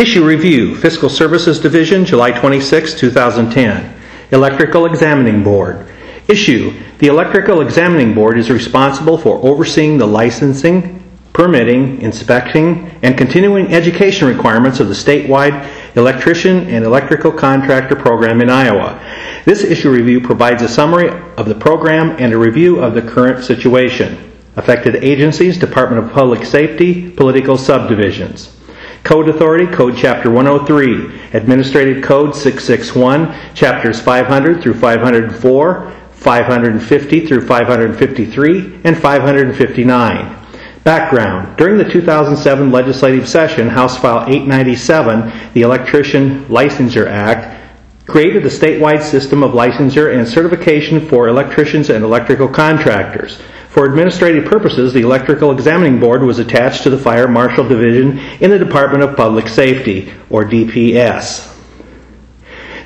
Issue Review, Fiscal Services Division, July 26, 2010. Electrical Examining Board. Issue, the Electrical Examining Board is responsible for overseeing the licensing, permitting, inspecting, and continuing education requirements of the statewide electrician and electrical contractor program in Iowa. This issue review provides a summary of the program and a review of the current situation. Affected agencies, Department of Public Safety, political subdivisions. Code Authority, Code Chapter 103, Administrative Code 661, Chapters 500 through 504, 550 through 553, and 559. Background During the 2007 legislative session, House File 897, the Electrician Licensure Act, created a statewide system of licensure and certification for electricians and electrical contractors. For administrative purposes, the Electrical Examining Board was attached to the Fire Marshal Division in the Department of Public Safety, or DPS.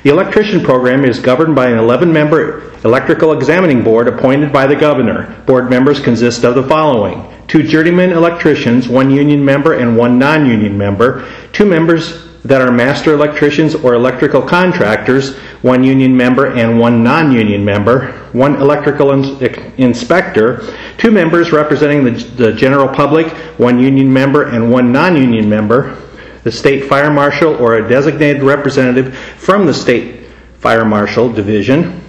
The electrician program is governed by an 11 member electrical examining board appointed by the governor. Board members consist of the following two journeyman electricians, one union member and one non union member, two members that are master electricians or electrical contractors, one union member and one non union member, one electrical ins- inspector, two members representing the, the general public, one union member and one non union member, the state fire marshal or a designated representative from the state fire marshal division,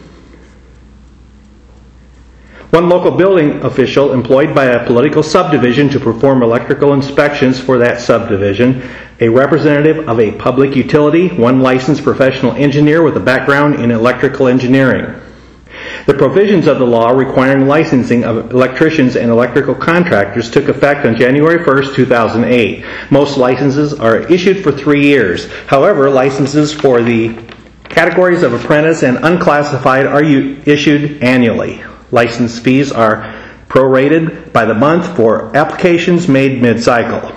one local building official employed by a political subdivision to perform electrical inspections for that subdivision, a representative of a public utility, one licensed professional engineer with a background in electrical engineering. The provisions of the law requiring licensing of electricians and electrical contractors took effect on January 1, 2008. Most licenses are issued for three years. However, licenses for the categories of apprentice and unclassified are issued annually. License fees are prorated by the month for applications made mid-cycle.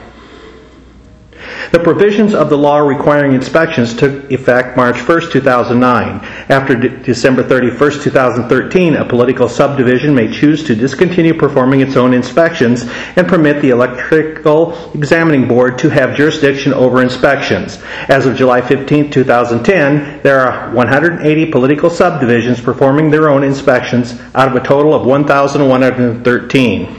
The provisions of the law requiring inspections took effect March 1, 2009. After De- December 31, 2013, a political subdivision may choose to discontinue performing its own inspections and permit the Electrical Examining Board to have jurisdiction over inspections. As of July 15, 2010, there are 180 political subdivisions performing their own inspections out of a total of 1,113.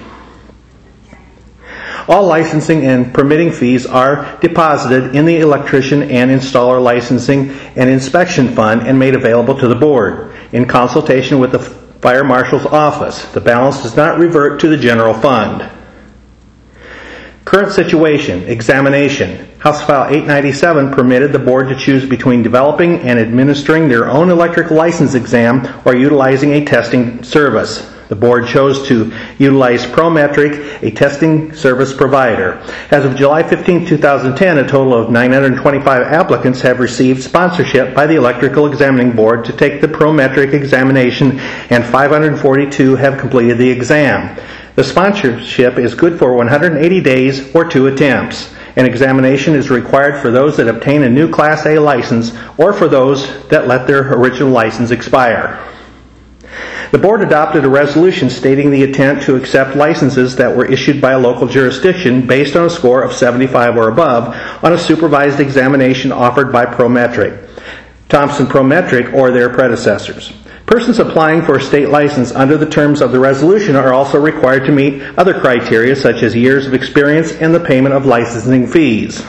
All licensing and permitting fees are deposited in the electrician and installer licensing and inspection fund and made available to the board in consultation with the fire marshal's office. The balance does not revert to the general fund. Current situation, examination. House File 897 permitted the board to choose between developing and administering their own electric license exam or utilizing a testing service. The board chose to utilize Prometric, a testing service provider. As of July 15, 2010, a total of 925 applicants have received sponsorship by the Electrical Examining Board to take the Prometric examination, and 542 have completed the exam. The sponsorship is good for 180 days or two attempts. An examination is required for those that obtain a new Class A license or for those that let their original license expire. The board adopted a resolution stating the intent to accept licenses that were issued by a local jurisdiction based on a score of 75 or above on a supervised examination offered by Prometric, Thomson Prometric, or their predecessors. Persons applying for a state license under the terms of the resolution are also required to meet other criteria such as years of experience and the payment of licensing fees.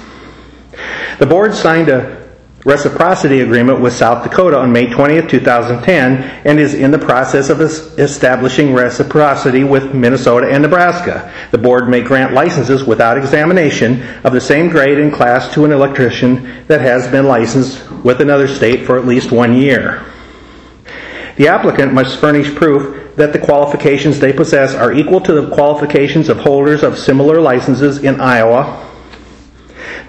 The board signed a reciprocity agreement with South Dakota on May 20, 2010, and is in the process of establishing reciprocity with Minnesota and Nebraska. The board may grant licenses without examination of the same grade and class to an electrician that has been licensed with another state for at least one year. The applicant must furnish proof that the qualifications they possess are equal to the qualifications of holders of similar licenses in Iowa,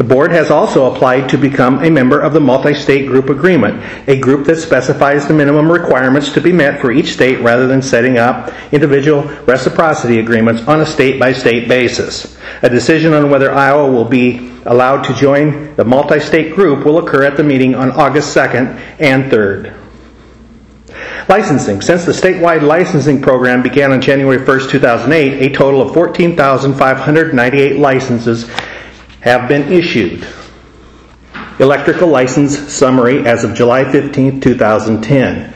the board has also applied to become a member of the Multi-State Group Agreement, a group that specifies the minimum requirements to be met for each state rather than setting up individual reciprocity agreements on a state-by-state basis. A decision on whether Iowa will be allowed to join the multi-state group will occur at the meeting on August 2nd and 3rd. Licensing. Since the statewide licensing program began on January 1st, 2008, a total of 14,598 licenses have been issued. Electrical license summary as of July 15, 2010.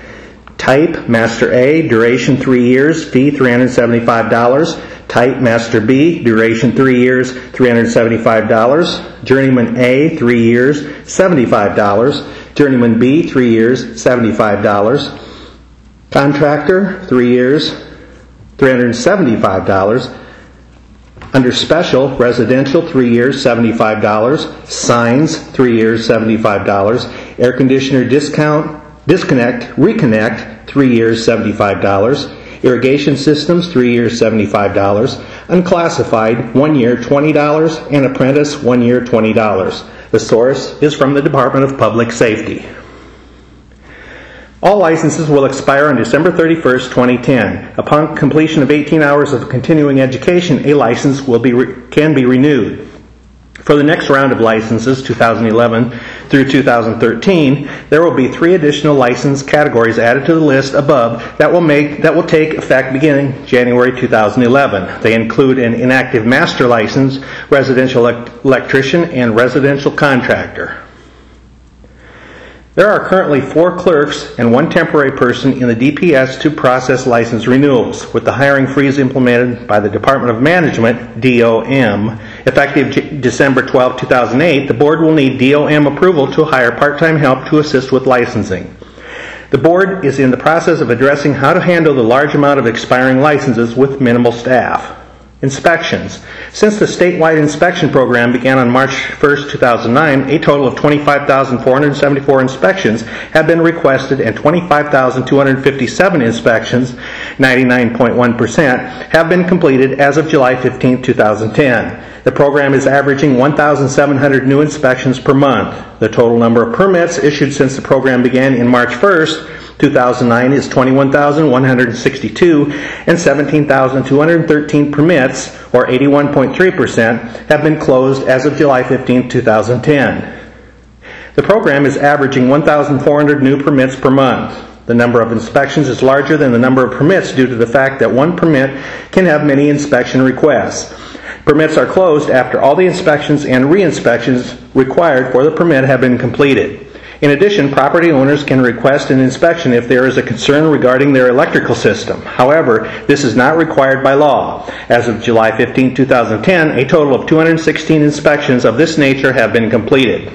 Type Master A, duration 3 years, fee $375. Type Master B, duration 3 years, $375. Journeyman A, 3 years, $75. Journeyman B, 3 years, $75. Contractor, 3 years, $375. Under special, residential, three years, $75. Signs, three years, $75. Air conditioner discount, disconnect, reconnect, three years, $75. Irrigation systems, three years, $75. Unclassified, one year, $20. And apprentice, one year, $20. The source is from the Department of Public Safety. All licenses will expire on December 31st, 2010. Upon completion of 18 hours of continuing education, a license will be re- can be renewed. For the next round of licenses, 2011 through 2013, there will be three additional license categories added to the list above that will make that will take effect beginning January 2011. They include an inactive master license, residential electrician, and residential contractor. There are currently four clerks and one temporary person in the DPS to process license renewals, with the hiring freeze implemented by the Department of Management, DOM. Effective J- December 12, 2008, the board will need DOM approval to hire part-time help to assist with licensing. The board is in the process of addressing how to handle the large amount of expiring licenses with minimal staff. Inspections. Since the statewide inspection program began on March 1, 2009, a total of 25,474 inspections have been requested and 25,257 inspections, 99.1%, have been completed as of July 15, 2010. The program is averaging 1,700 new inspections per month. The total number of permits issued since the program began in March 1st 2009 is 21,162 and 17,213 permits, or 81.3%, have been closed as of July 15, 2010. The program is averaging 1,400 new permits per month. The number of inspections is larger than the number of permits due to the fact that one permit can have many inspection requests. Permits are closed after all the inspections and re-inspections required for the permit have been completed. In addition, property owners can request an inspection if there is a concern regarding their electrical system. However, this is not required by law. As of July 15, 2010, a total of 216 inspections of this nature have been completed.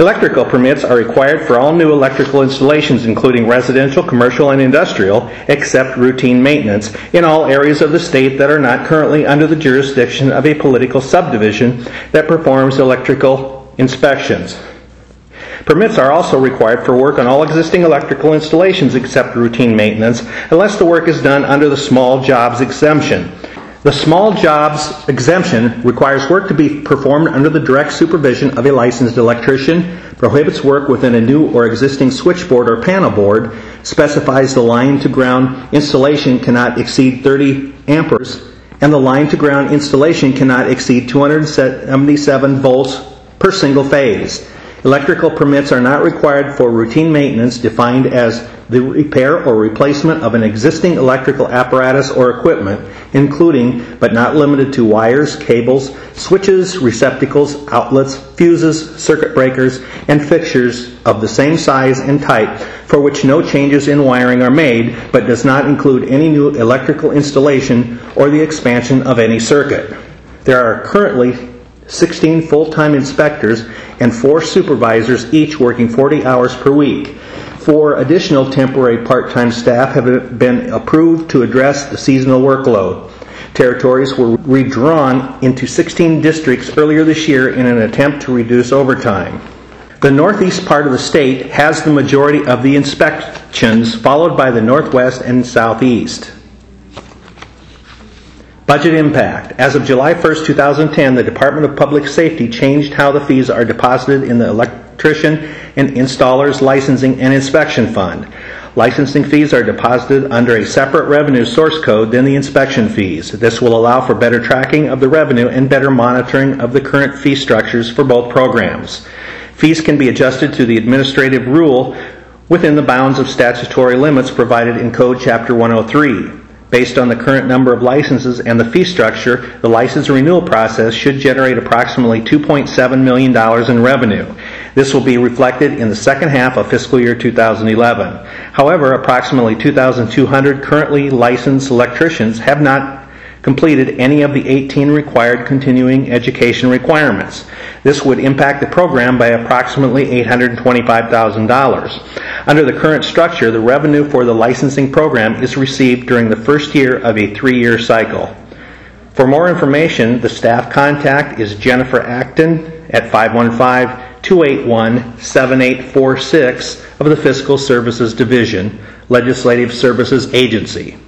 Electrical permits are required for all new electrical installations, including residential, commercial, and industrial, except routine maintenance, in all areas of the state that are not currently under the jurisdiction of a political subdivision that performs electrical inspections. Permits are also required for work on all existing electrical installations except routine maintenance, unless the work is done under the small jobs exemption. The small jobs exemption requires work to be performed under the direct supervision of a licensed electrician, prohibits work within a new or existing switchboard or panel board, specifies the line to ground installation cannot exceed 30 amperes, and the line to ground installation cannot exceed 277 volts per single phase. Electrical permits are not required for routine maintenance defined as the repair or replacement of an existing electrical apparatus or equipment, including but not limited to wires, cables, switches, receptacles, outlets, fuses, circuit breakers, and fixtures of the same size and type for which no changes in wiring are made but does not include any new electrical installation or the expansion of any circuit. There are currently 16 full-time inspectors, and four supervisors, each working 40 hours per week. Four additional temporary part-time staff have been approved to address the seasonal workload. Territories were redrawn into 16 districts earlier this year in an attempt to reduce overtime. The northeast part of the state has the majority of the inspections, followed by the northwest and southeast. Budget impact. As of July 1st, 2010, the Department of Public Safety changed how the fees are deposited in the electrician and installer's licensing and inspection fund. Licensing fees are deposited under a separate revenue source code than the inspection fees. This will allow for better tracking of the revenue and better monitoring of the current fee structures for both programs. Fees can be adjusted to the administrative rule within the bounds of statutory limits provided in Code Chapter 103. Based on the current number of licenses and the fee structure, the license renewal process should generate approximately $2.7 million in revenue. This will be reflected in the second half of fiscal year 2011. However, approximately 2,200 currently licensed electricians have not completed any of the 18 required continuing education requirements. This would impact the program by approximately $825,000. Under the current structure, the revenue for the licensing program is received during the first year of a three-year cycle. For more information, the staff contact is Jennifer Acton at 515-281-7846 of the Fiscal Services Division, Legislative Services Agency.